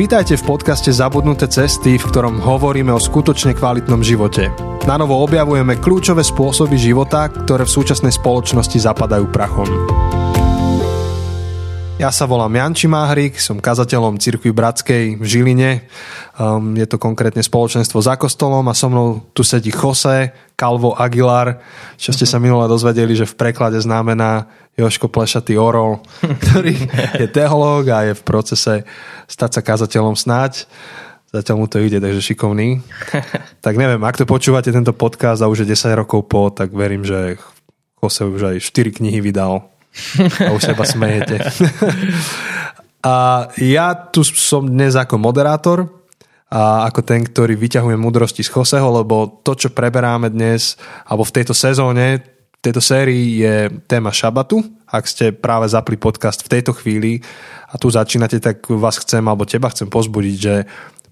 Vítajte v podcaste Zabudnuté cesty, v ktorom hovoríme o skutočne kvalitnom živote. Na novo objavujeme kľúčové spôsoby života, ktoré v súčasnej spoločnosti zapadajú prachom. Ja sa volám Janči Máhrik, som kazateľom Cirkvi Bratskej v Žiline. Um, je to konkrétne spoločenstvo za kostolom a so mnou tu sedí Jose Calvo Aguilar, čo ste sa minule dozvedeli, že v preklade znamená Joško Plešatý Orol, ktorý je teológ a je v procese stať sa kazateľom snáď. Zatiaľ mu to ide, takže šikovný. Tak neviem, ak to počúvate tento podcast a už je 10 rokov po, tak verím, že Jose už aj 4 knihy vydal a už seba smejete. a ja tu som dnes ako moderátor a ako ten, ktorý vyťahuje múdrosti z Joseho, lebo to, čo preberáme dnes, alebo v tejto sezóne, v tejto sérii je téma šabatu. Ak ste práve zapli podcast v tejto chvíli a tu začínate, tak vás chcem, alebo teba chcem pozbudiť, že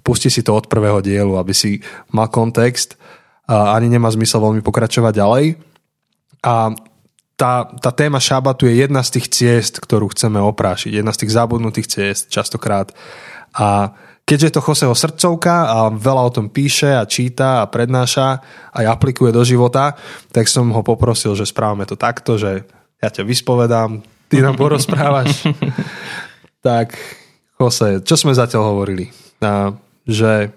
pusti si to od prvého dielu, aby si mal kontext ani nemá zmysel veľmi pokračovať ďalej. A tá, tá téma šabatu je jedna z tých ciest, ktorú chceme oprášiť. Jedna z tých zabudnutých ciest častokrát. A keďže to Joseho srdcovka a veľa o tom píše a číta a prednáša aj aplikuje do života, tak som ho poprosil, že správame to takto, že ja ťa vyspovedám, ty nám porozprávaš. tak, Jose, čo sme zatiaľ hovorili? A, že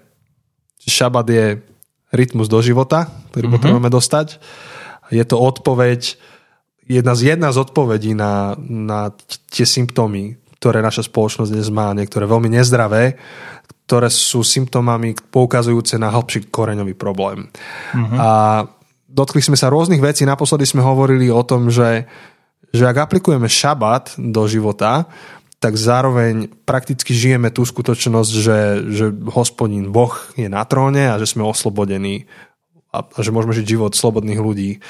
šabat je rytmus do života, ktorý mm-hmm. potrebujeme dostať. Je to odpoveď jedna z, jedna z odpovedí na, na tie symptómy, ktoré naša spoločnosť dnes má, niektoré veľmi nezdravé, ktoré sú symptómami poukazujúce na hlbší koreňový problém. Uh-huh. A dotkli sme sa rôznych vecí. Naposledy sme hovorili o tom, že, že ak aplikujeme šabat do života, tak zároveň prakticky žijeme tú skutočnosť, že, že hospodín Boh je na tróne a že sme oslobodení a, a že môžeme žiť život slobodných ľudí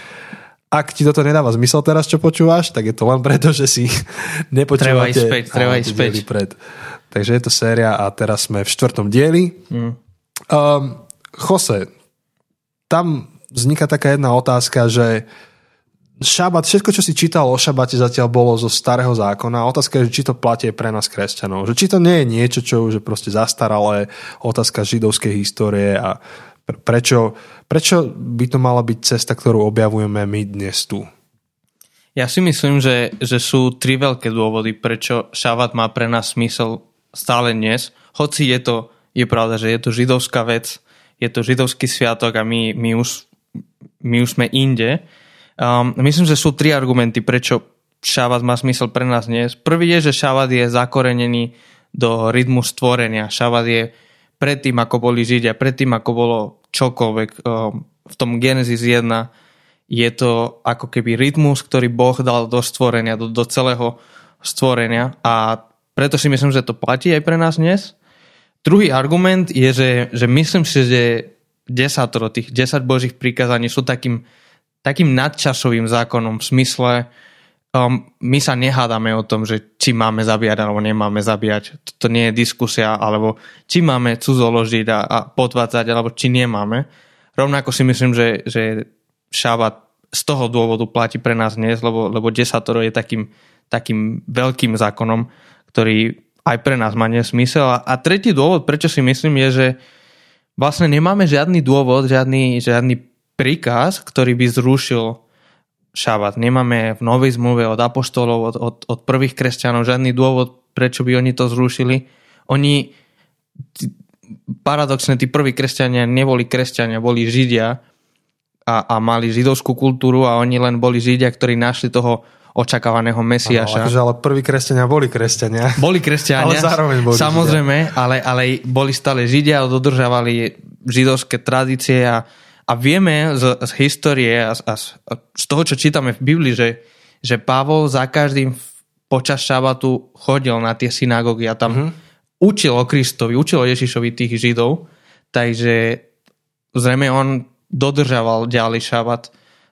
ak ti toto nedáva zmysel teraz, čo počúvaš, tak je to len preto, že si nepočúvate. Treba ísť späť, treba ísť späť. Pred. Takže je to séria a teraz sme v štvrtom dieli. Mm. Um, Jose, tam vzniká taká jedna otázka, že šabat, všetko, čo si čítal o šabate zatiaľ bolo zo starého zákona. Otázka je, či to platí pre nás kresťanov. Že či to nie je niečo, čo už je proste zastaralé, otázka židovskej histórie a Prečo, prečo by to mala byť cesta, ktorú objavujeme my dnes tu? Ja si myslím, že, že sú tri veľké dôvody, prečo šabat má pre nás smysel stále dnes. Hoci je to, je pravda, že je to židovská vec, je to židovský sviatok a my, my, už, my už sme inde. Um, myslím, že sú tri argumenty, prečo šabat má smysel pre nás dnes. Prvý je, že šabat je zakorenený do rytmu stvorenia. Šabat je predtým, ako boli Židia, predtým, ako bolo čokoľvek eh, v tom Genesis 1, je to ako keby rytmus, ktorý Boh dal do stvorenia, do, do celého stvorenia a preto si myslím, že to platí aj pre nás dnes. Druhý argument je, že, že myslím si, že desatoro, tých 10 božích prikázaní sú takým, takým nadčasovým zákonom v smysle, um, my sa nehádame o tom, že či máme zabíjať alebo nemáme zabíjať. To nie je diskusia, alebo či máme cudzoložiť a, a podvádzať, alebo či nemáme. Rovnako si myslím, že, že šabat z toho dôvodu platí pre nás dnes, lebo, lebo desatoro je takým, takým veľkým zákonom, ktorý aj pre nás má nesmysel. A, a tretí dôvod, prečo si myslím, je, že vlastne nemáme žiadny dôvod, žiadny, žiadny príkaz, ktorý by zrušil šabat. Nemáme v novej zmluve od apoštolov, od, od, od prvých kresťanov žiadny dôvod, prečo by oni to zrušili. Oni, paradoxne, tí prví kresťania neboli kresťania, boli židia a, a mali židovskú kultúru a oni len boli židia, ktorí našli toho očakávaného Mesiaša. Ano, akože, ale prví kresťania boli kresťania. Boli kresťania, ale zároveň boli samozrejme, ale, ale boli stále židia, dodržavali židovské tradície a, a vieme z, z histórie a, a z toho, čo čítame v Biblii, že, že Pavol za každým počas šabatu chodil na tie synagógy a tam mm-hmm. učil o Kristovi, učil o Ježišovi tých Židov, takže zrejme on dodržaval ďalej šabat.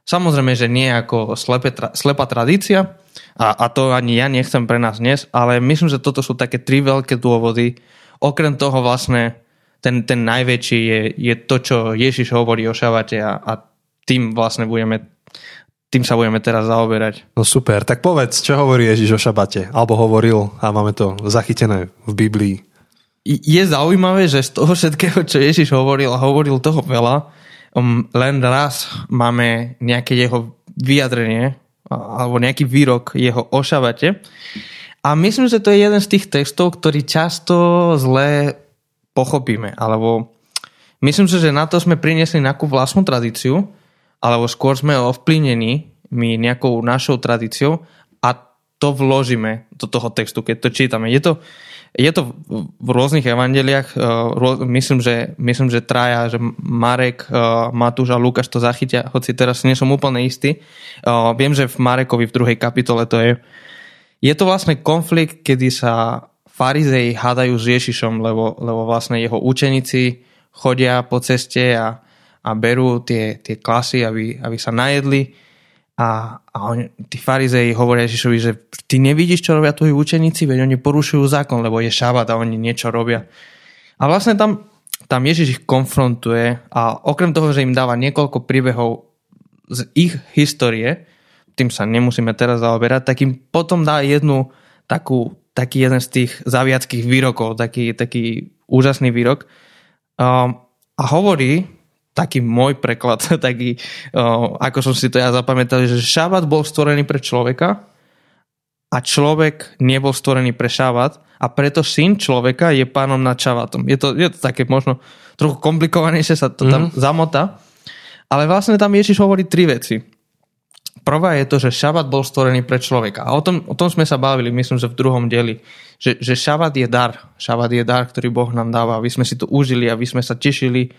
Samozrejme, že nie ako slepe, slepá tradícia a, a to ani ja nechcem pre nás dnes, ale myslím, že toto sú také tri veľké dôvody. Okrem toho vlastne ten, ten najväčší je, je to, čo Ježiš hovorí o šabate a, a tým vlastne budeme tým sa budeme teraz zaoberať. No super, tak povedz, čo hovorí Ježiš o šabate? Alebo hovoril a máme to zachytené v Biblii. je zaujímavé, že z toho všetkého, čo Ježiš hovoril, a hovoril toho veľa, um, len raz máme nejaké jeho vyjadrenie alebo nejaký výrok jeho o šabate. A myslím, že to je jeden z tých textov, ktorý často zle pochopíme. Alebo myslím si, že na to sme priniesli nejakú vlastnú tradíciu, alebo skôr sme ovplynení my nejakou našou tradíciou a to vložíme do toho textu, keď to čítame. Je to, je to v rôznych evangeliách, uh, myslím, že, myslím, že traja, že Marek, uh, Matúš a Lukáš to zachytia, hoci teraz nie som úplne istý. Uh, viem, že v Marekovi v druhej kapitole to je. Je to vlastne konflikt, kedy sa farizei hádajú s Ježišom, lebo, lebo vlastne jeho učeníci chodia po ceste a, a berú tie, tie klasy, aby, aby sa najedli a, a on, tí farizei hovoria Ježišovi, že ty nevidíš, čo robia tvoji učeníci, veď oni porušujú zákon, lebo je šabat a oni niečo robia. A vlastne tam, tam Ježiš ich konfrontuje a okrem toho, že im dáva niekoľko príbehov z ich histórie, tým sa nemusíme teraz zaoberať, tak im potom dá jednu takú, taký jeden z tých zaviackých výrokov, taký, taký úžasný výrok. Um, a hovorí, taký môj preklad, taký, ako som si to ja zapamätal, že šabat bol stvorený pre človeka a človek nebol stvorený pre šabat a preto syn človeka je pánom nad šabatom. Je to, je to také možno trochu komplikovanejšie sa to tam mm-hmm. zamota, ale vlastne tam Ježiš hovorí tri veci. Prvá je to, že šabat bol stvorený pre človeka. A o tom, o tom sme sa bavili, myslím, že v druhom dieli. Že, že šabat je dar. Šabat je dar, ktorý Boh nám dáva, aby sme si to užili, aby sme sa tešili,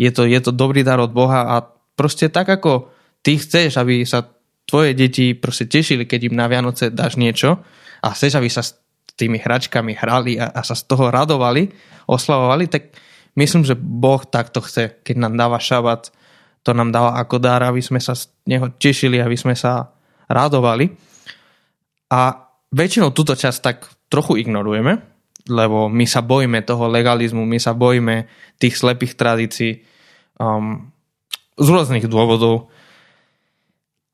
je to, je to dobrý dar od Boha a proste tak ako ty chceš, aby sa tvoje deti proste tešili, keď im na Vianoce dáš niečo a chceš, aby sa s tými hračkami hrali a, a sa z toho radovali, oslavovali, tak myslím, že Boh takto chce, keď nám dáva šabat, to nám dáva ako dar, aby sme sa z neho tešili, aby sme sa radovali. A väčšinou túto časť tak trochu ignorujeme, lebo my sa bojíme toho legalizmu, my sa bojíme tých slepých tradícií um, z rôznych dôvodov.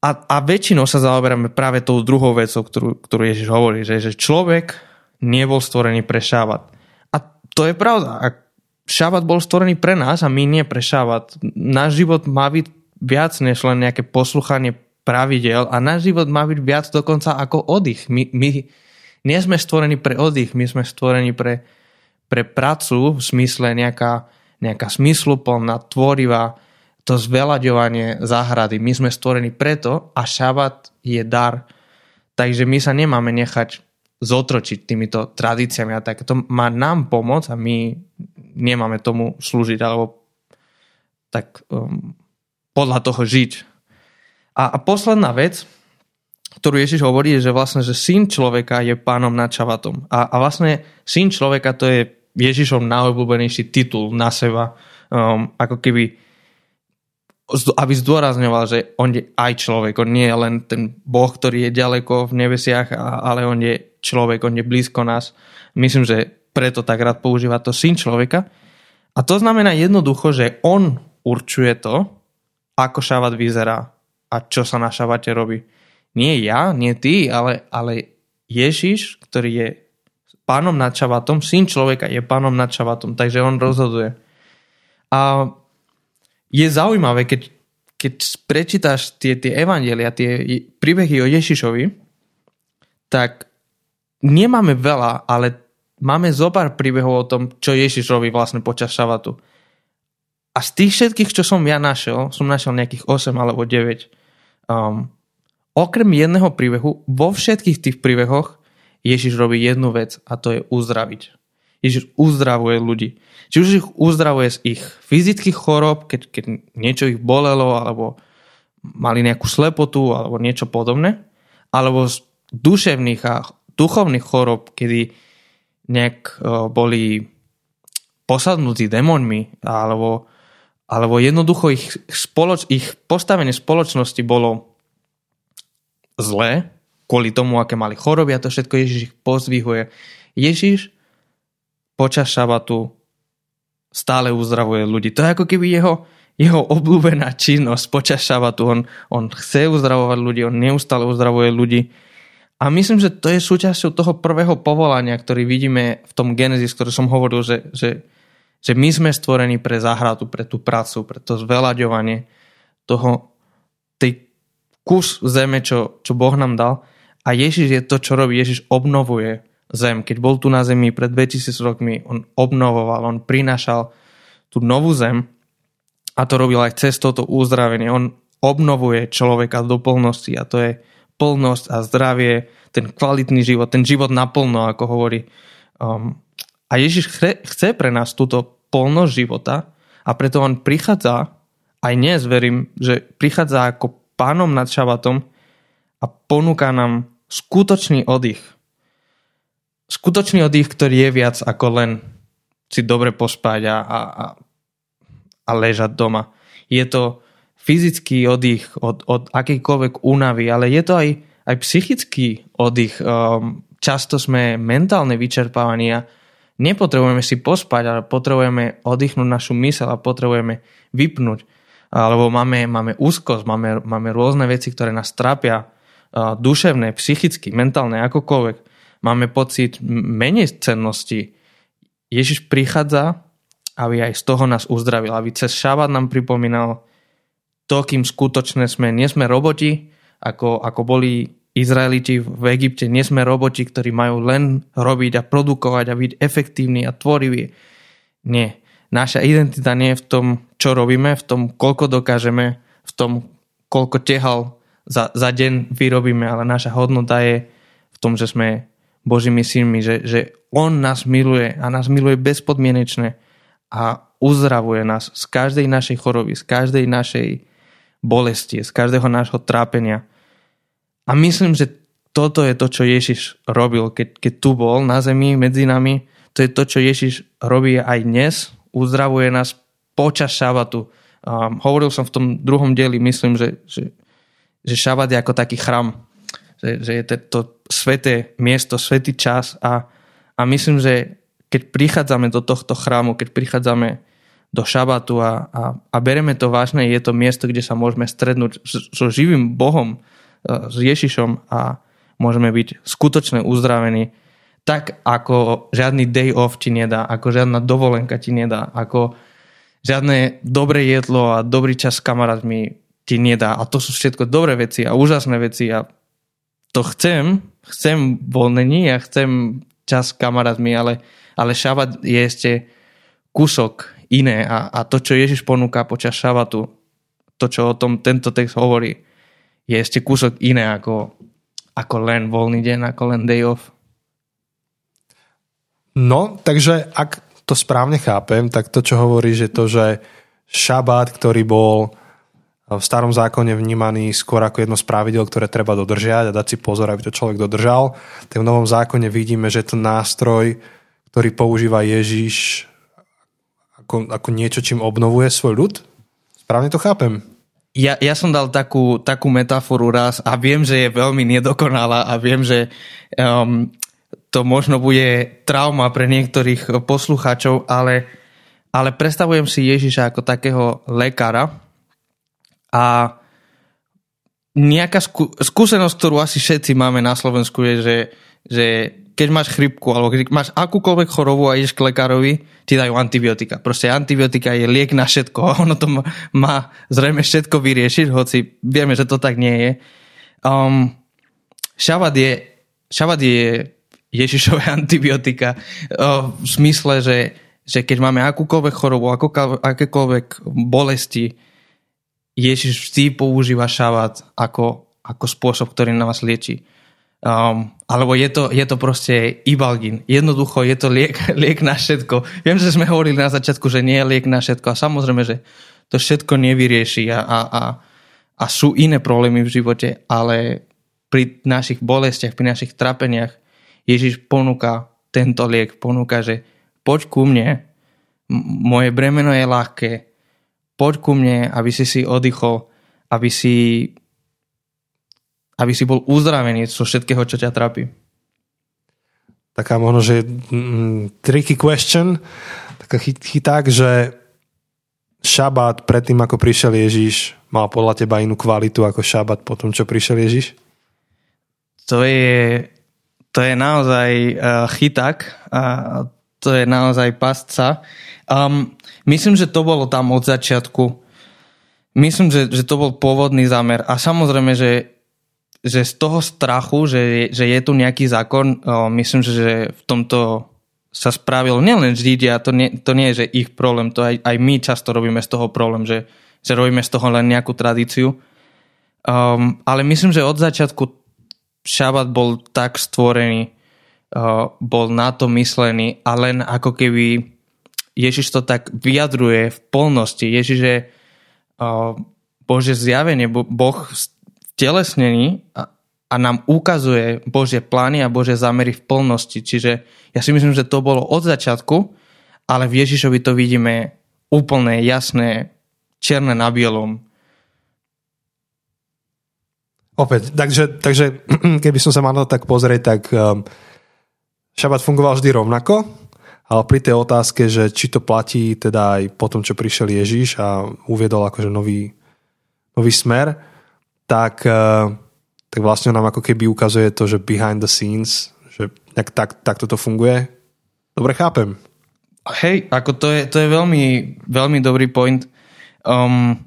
A, a väčšinou sa zaoberáme práve tou druhou vecou, ktorú, ktorú Ježiš hovorí, že, že človek nebol stvorený pre šábat. A to je pravda. Šábat bol stvorený pre nás a my nie pre šábat. Náš život má byť viac než len nejaké posluchanie pravidel a náš život má byť viac dokonca ako oddych. My, my, nie sme stvorení pre oddych, my sme stvorení pre, pre pracu v smysle nejaká, nejaká smysluplná, tvorivá, to zveľaďovanie záhrady. My sme stvorení preto a šabat je dar. Takže my sa nemáme nechať zotročiť týmito tradíciami a tak. To má nám pomôcť a my nemáme tomu slúžiť alebo tak um, podľa toho žiť. A, a posledná vec, ktorú Ježiš hovorí, je, že vlastne, že syn človeka je pánom nad šavatom. A, a vlastne syn človeka to je Ježišov najobľúbenejší titul na seba. Um, ako keby aby zdôrazňoval, že on je aj človek. On nie je len ten Boh, ktorý je ďaleko v nebesiach, ale on je človek, on je blízko nás. Myslím, že preto tak rád používa to syn človeka. A to znamená jednoducho, že on určuje to, ako šabat vyzerá a čo sa na šabate robí nie ja, nie ty, ale, ale Ježiš, ktorý je pánom nad šabatom, syn človeka je pánom nad šabatom, takže on rozhoduje. A je zaujímavé, keď, keď prečítaš tie, tie evangelia, tie príbehy o Ježišovi, tak nemáme veľa, ale máme zo pár príbehov o tom, čo Ježiš robí vlastne počas šabatu. A z tých všetkých, čo som ja našiel, som našiel nejakých 8 alebo 9, um, Okrem jedného príbehu, vo všetkých tých príbehoch Ježiš robí jednu vec a to je uzdraviť. Ježiš uzdravuje ľudí. Či už ich uzdravuje z ich fyzických chorob, keď, keď niečo ich bolelo, alebo mali nejakú slepotu, alebo niečo podobné, alebo z duševných a duchovných chorob, kedy nejak boli posadnutí démonmi, alebo, alebo jednoducho ich, spoloč, ich postavenie spoločnosti bolo zlé, kvôli tomu, aké mali choroby a to všetko Ježiš ich pozdvihuje. Ježiš počas šabatu stále uzdravuje ľudí. To je ako keby jeho, jeho obľúbená činnosť počas šabatu. On, on chce uzdravovať ľudí, on neustále uzdravuje ľudí A myslím, že to je súčasťou toho prvého povolania, ktorý vidíme v tom Genesis, ktorý som hovoril, že, že, že my sme stvorení pre záhradu, pre tú prácu, pre to zveľaďovanie toho, tej kus zeme, čo, čo Boh nám dal. A Ježiš je to, čo robí. Ježiš obnovuje zem. Keď bol tu na zemi pred 2000 rokmi, on obnovoval, on prinášal tú novú zem a to robil aj cez toto uzdravenie. On obnovuje človeka do plnosti a to je plnosť a zdravie, ten kvalitný život, ten život naplno, ako hovorí. Um, a Ježiš chce pre nás túto plnosť života a preto on prichádza, aj dnes verím, že prichádza ako pánom nad šabatom a ponúka nám skutočný oddych. Skutočný oddych, ktorý je viac ako len si dobre pospať a, a, a, ležať doma. Je to fyzický oddych od, od akejkoľvek únavy, ale je to aj, aj psychický oddych. Um, často sme mentálne vyčerpávaní a nepotrebujeme si pospať, ale potrebujeme oddychnúť našu mysel a potrebujeme vypnúť. Alebo máme, máme úzkosť, máme, máme rôzne veci, ktoré nás trápia, uh, duševné, psychicky, mentálne, akokoľvek. Máme pocit menej cennosti. Ježiš prichádza, aby aj z toho nás uzdravil, aby cez šabat nám pripomínal, to, kým skutočne sme. Nie sme roboti, ako, ako boli Izraeliti v Egypte. Nie sme roboti, ktorí majú len robiť a produkovať a byť efektívni a tvoriví. Nie. Naša identita nie je v tom, čo robíme, v tom, koľko dokážeme, v tom, koľko tehal za, za deň vyrobíme, ale naša hodnota je v tom, že sme Božími synmi, že, že On nás miluje a nás miluje bezpodmienečne a uzdravuje nás z každej našej choroby, z každej našej bolesti, z každého nášho trápenia. A myslím, že toto je to, čo Ježiš robil, keď, keď tu bol na zemi medzi nami. To je to, čo Ježiš robí aj dnes. Uzdravuje nás počas šabatu. Um, hovoril som v tom druhom dieli, myslím, že, že, že šabat je ako taký chrám. Že, že je to, sveté miesto, svetý čas a, a myslím, že keď prichádzame do tohto chrámu, keď prichádzame do šabatu a, a, a bereme to vážne, je to miesto, kde sa môžeme strednúť so živým Bohom, e, s Ježišom a môžeme byť skutočne uzdravení tak, ako žiadny day off ti nedá, ako žiadna dovolenka ti nedá, ako žiadne dobré jedlo a dobrý čas s kamarátmi ti nedá. A to sú všetko dobré veci a úžasné veci a to chcem, chcem voľnení a chcem čas s kamarátmi, ale, ale šabat je ešte kúsok iné a, a to, čo Ježiš ponúka počas šabatu, to, čo o tom tento text hovorí, je ešte kúsok iné ako, ako len voľný deň, ako len day off. No, takže ak to správne chápem, tak to, čo hovorí, že to, že šabát, ktorý bol v starom zákone vnímaný skôr ako jedno z pravidel, ktoré treba dodržiať a dať si pozor, aby to človek dodržal, tak v novom zákone vidíme, že to nástroj, ktorý používa Ježiš ako, ako niečo, čím obnovuje svoj ľud? Správne to chápem? Ja, ja som dal takú, takú metaforu raz a viem, že je veľmi nedokonalá a viem, že um, to možno bude trauma pre niektorých poslucháčov, ale, ale predstavujem si Ježiša ako takého lekára a nejaká skú, skúsenosť, ktorú asi všetci máme na Slovensku je, že, že keď máš chrypku alebo keď máš akúkoľvek chorobu a ideš k lekárovi, ti dajú antibiotika. Proste antibiotika je liek na všetko a ono to má, má zrejme všetko vyriešiť, hoci vieme, že to tak nie je. Um, šabat je, šabat je Ježišové antibiotika uh, v smysle, že, že keď máme akúkoľvek chorobu, akékoľvek bolesti, Ježiš vždy používa šabat ako, ako spôsob, ktorý na vás lieči. Um, alebo je to, je to proste Ibalgin. Jednoducho je to liek, liek na všetko. Viem, že sme hovorili na začiatku, že nie je liek na všetko a samozrejme, že to všetko nevyrieši a, a, a, a sú iné problémy v živote, ale pri našich bolestiach, pri našich trapeniach Ježiš ponúka tento liek, ponúka, že poď ku mne, moje bremeno je ľahké, poď ku mne, aby si si oddychol, aby si aby si bol uzdravený zo všetkého, čo ťa trápi? Taká možno, že mm, tricky question, taká chyták, že šabát predtým, ako prišiel Ježiš, mal podľa teba inú kvalitu ako šabát potom, čo prišiel Ježiš? to je, to je naozaj uh, chyták a to je naozaj pasca. Um, myslím, že to bolo tam od začiatku. Myslím, že, že to bol pôvodný zámer. A samozrejme, že, že z toho strachu, že, že je tu nejaký zákon, myslím, že v tomto sa spravil nielen Židia, to nie, to nie je, že ich problém, to aj, aj my často robíme z toho problém, že, že robíme z toho len nejakú tradíciu. Um, ale myslím, že od začiatku šabat bol tak stvorený, uh, bol na to myslený a len ako keby Ježiš to tak vyjadruje v polnosti. Ježiš je Bože zjavenie, Boh v telesnení a, a nám ukazuje Božie plány a Božie zámery v plnosti. Čiže ja si myslím, že to bolo od začiatku, ale v Ježišovi to vidíme úplne jasné, čierne na bielom. Opäť, takže, takže keby som sa mal tak pozrieť, tak um, šabat fungoval vždy rovnako, ale pri tej otázke, že či to platí teda aj po tom, čo prišiel Ježiš a uviedol akože nový, nový smer, tak uh, tak vlastne nám ako keby ukazuje to, že behind the scenes, že tak, tak, tak toto funguje. Dobre chápem. Hej, ako to je, to je veľmi, veľmi dobrý point. Um,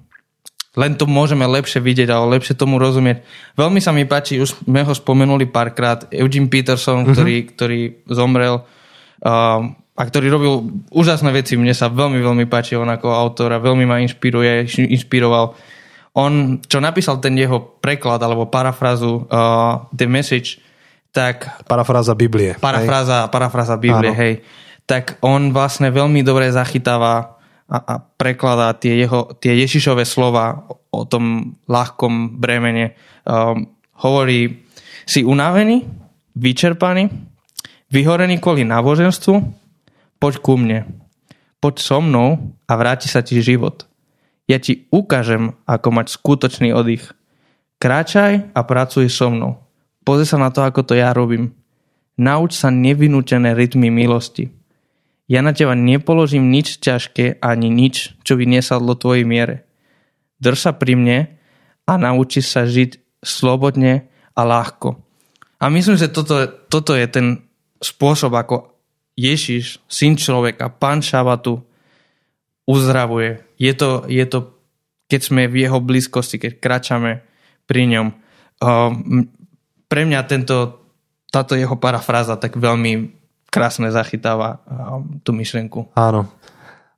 len to môžeme lepšie vidieť a lepšie tomu rozumieť. Veľmi sa mi páči, už sme ho spomenuli párkrát, Eugene Peterson, mm-hmm. ktorý, ktorý zomrel um, a ktorý robil úžasné veci. Mne sa veľmi, veľmi páči on ako autor a veľmi ma inšpiruje, inšpiroval on, čo napísal ten jeho preklad alebo parafrazu uh, The Message, tak... Parafráza Biblie. Parafráza, parafráza Biblie, Áno. hej. Tak on vlastne veľmi dobre zachytáva a, a prekladá tie, jeho, tie Ježišové slova o, o tom ľahkom bremene. Um, hovorí, si unavený, vyčerpaný, vyhorený kvôli náboženstvu, poď ku mne. Poď so mnou a vráti sa ti život. Ja ti ukážem, ako mať skutočný oddych. Kráčaj a pracuj so mnou. Pozri sa na to, ako to ja robím. Nauč sa nevinútené rytmy milosti. Ja na teba nepoložím nič ťažké ani nič, čo by nesadlo tvojej miere. Drž sa pri mne a nauči sa žiť slobodne a ľahko. A myslím, že toto, toto je ten spôsob, ako Ježiš, syn človeka, pán šabatu, uzdravuje. Je to, je to keď sme v jeho blízkosti, keď kračame pri ňom. Um, pre mňa tento, táto jeho parafráza tak veľmi krásne zachytáva um, tú myšlenku. Áno.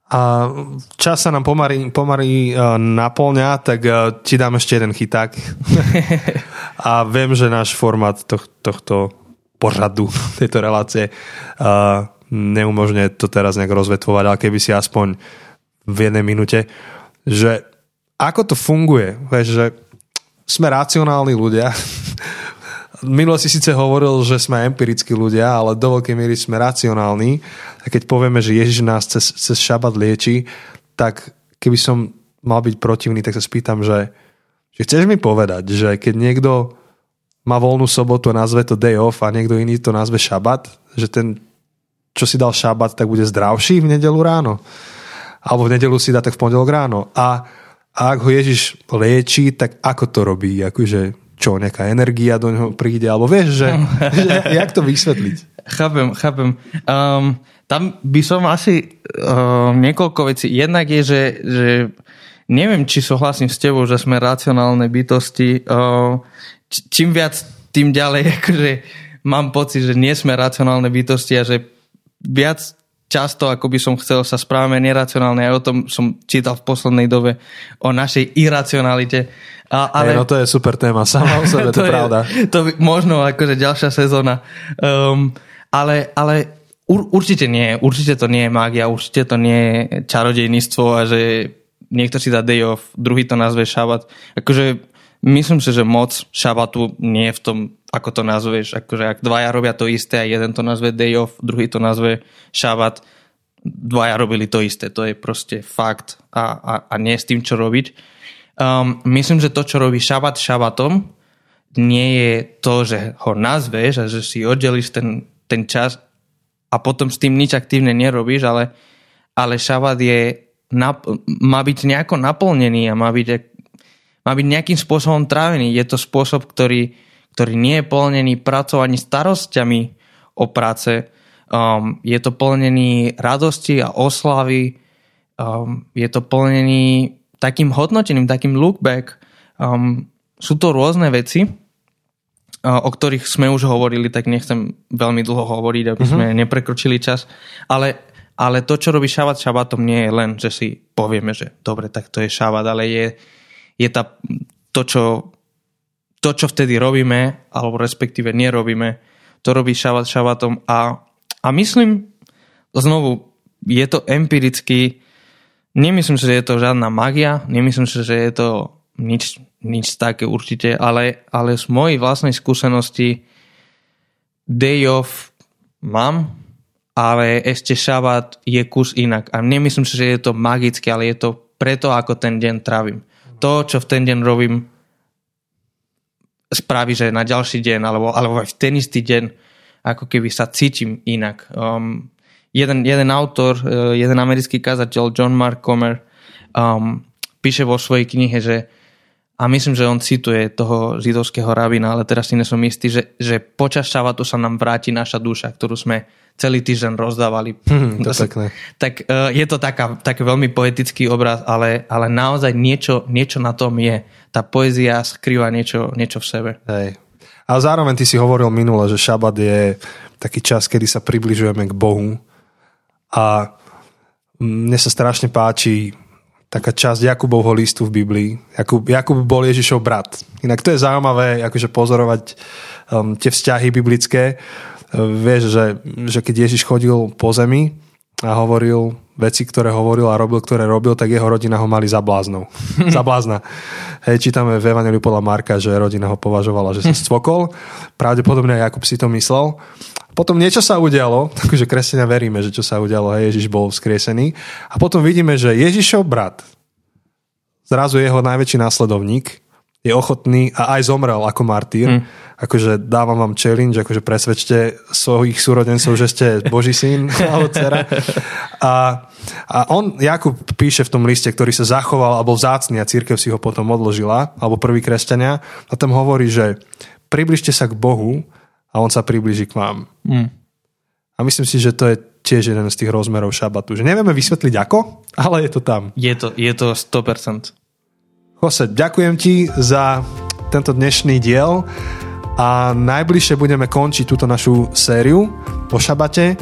A čas sa nám pomarí, pomarí uh, naplňa, tak uh, ti dám ešte jeden chyták. a viem, že náš formát toh, tohto poradu, tejto relácie neumožňuje to teraz nejak rozvetvovať, ale keby si aspoň v jednej minúte, že ako to funguje, že sme racionálni ľudia. Minulo si síce hovoril, že sme empirickí ľudia, ale do veľkej miery sme racionálni. A keď povieme, že Ježiš nás cez, cez šabat lieči, tak keby som mal byť protivný, tak sa spýtam, že, že chceš mi povedať, že keď niekto má voľnú sobotu a nazve to day off a niekto iný to nazve šabat, že ten, čo si dal šabat, tak bude zdravší v nedelu ráno alebo v nedelu si dá tak v pondelok ráno. A, a ak ho Ježiš lieči, tak ako to robí? Akože čo, nejaká energia do neho príde, alebo vieš, že, že jak to vysvetliť? Chápem, chápem. Um, tam by som asi um, niekoľko vecí. Jednak je, že, že neviem, či súhlasím s tebou, že sme racionálne bytosti. Um, čím viac, tým ďalej, akože mám pocit, že nie sme racionálne bytosti a že viac často, ako by som chcel, sa správame neracionálne. Aj o tom som čítal v poslednej dobe o našej iracionalite. A, ale... Hey, no to je super téma, sama o sebe, to, to je pravda. To by, možno akože ďalšia sezóna. Um, ale, ale ur, určite nie, určite to nie je mágia, určite to nie je čarodejníctvo a že niekto si dá day off, druhý to nazve šabat. Akože myslím si, že moc šabatu nie je v tom ako to nazveš, akože ak dvaja robia to isté a jeden to nazve day off, druhý to nazve šabat, dvaja robili to isté, to je proste fakt a, a, a nie s tým, čo robiť. Um, myslím, že to, čo robí šabat šabatom, nie je to, že ho nazveš a že si oddelíš ten, ten čas a potom s tým nič aktívne nerobíš, ale, ale šabat je, nap, má byť nejako naplnený a má byť, má byť nejakým spôsobom trávený. Je to spôsob, ktorý, ktorý nie je plnený pracou ani starosťami o práce. Um, je to plnený radosti a oslavy. Um, je to plnený takým hodnotením, takým lookback. Um, sú to rôzne veci, uh, o ktorých sme už hovorili, tak nechcem veľmi dlho hovoriť, aby mm-hmm. sme neprekročili čas. Ale, ale to, čo robí šabat šabatom, nie je len, že si povieme, že dobre, tak to je šabat, ale je, je tá, to, čo, to, čo vtedy robíme, alebo respektíve nerobíme, to robí šabat šabatom a, a myslím, znovu, je to empiricky, nemyslím si, že je to žiadna magia, nemyslím si, že je to nič, nič také určite, ale, ale z mojej vlastnej skúsenosti day off mám, ale ešte šabat je kus inak. A nemyslím si, že je to magické, ale je to preto, ako ten deň trávim. To, čo v ten deň robím, spraví, že na ďalší deň, alebo, alebo aj v ten istý deň, ako keby sa cítim inak. Um, jeden, jeden autor, uh, jeden americký kazateľ, John Mark Comer, um, píše vo svojej knihe, že a myslím, že on cituje toho židovského rabina, ale teraz si nesom istý, že, že počas šabatu sa nám vráti naša duša, ktorú sme celý týždeň rozdávali. Hmm, to pekné. Tak uh, je to taká, taký veľmi poetický obraz, ale, ale naozaj niečo, niečo na tom je. Tá poézia skrýva niečo, niečo v sebe. Hej. A zároveň ty si hovoril minule, že šabat je taký čas, kedy sa približujeme k Bohu. A mne sa strašne páči taká časť Jakubovho listu v Biblii. Jakub, Jakub bol Ježišov brat. Inak to je zaujímavé akože pozorovať um, tie vzťahy biblické. Vieš, že, že keď Ježiš chodil po zemi a hovoril veci, ktoré hovoril a robil, ktoré robil, tak jeho rodina ho mali za bláznou. za blázna. Hej, čítame v Evangeliu podľa Marka, že rodina ho považovala, že sa stvokol. Pravdepodobne aj Jakub si to myslel. Potom niečo sa udialo, takže kresťania veríme, že čo sa udialo, hej, Ježiš bol vzkriesený. A potom vidíme, že Ježišov brat, zrazu jeho najväčší následovník, je ochotný a aj zomrel ako martýr. Mm. Akože dávam vám challenge, akože presvedčte svojich súrodencov, že ste Boží syn alebo dcera. A, a on, Jakub píše v tom liste, ktorý sa zachoval alebo vzácný a církev si ho potom odložila, alebo prvý kresťania, a tam hovorí, že približte sa k Bohu a on sa približí k vám. Mm. A myslím si, že to je tiež jeden z tých rozmerov šabatu. Že nevieme vysvetliť ako, ale je to tam. Je to, je to 100%. Jose, ďakujem ti za tento dnešný diel a najbližšie budeme končiť túto našu sériu po šabate.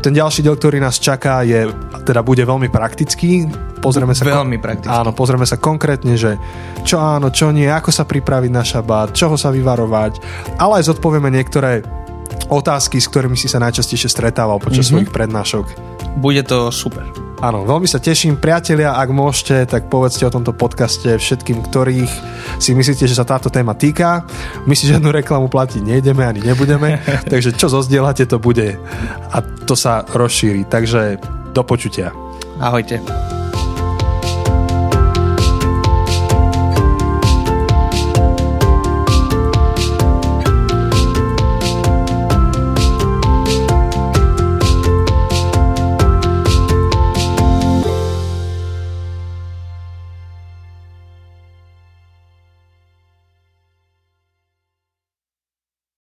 Ten ďalší diel, ktorý nás čaká, je, teda bude veľmi praktický. Pozrieme sa veľmi praktický. Áno, pozrieme sa konkrétne, že čo áno, čo nie, ako sa pripraviť na šabat, čoho sa vyvarovať, ale aj zodpovieme niektoré otázky, s ktorými si sa najčastejšie stretával počas mm-hmm. svojich prednášok. Bude to super. Áno, veľmi sa teším. Priatelia, ak môžete, tak povedzte o tomto podcaste všetkým, ktorých si myslíte, že sa táto téma týka. My si žiadnu reklamu platiť nejdeme ani nebudeme, takže čo zozdielate, to bude a to sa rozšíri. Takže do počutia. Ahojte.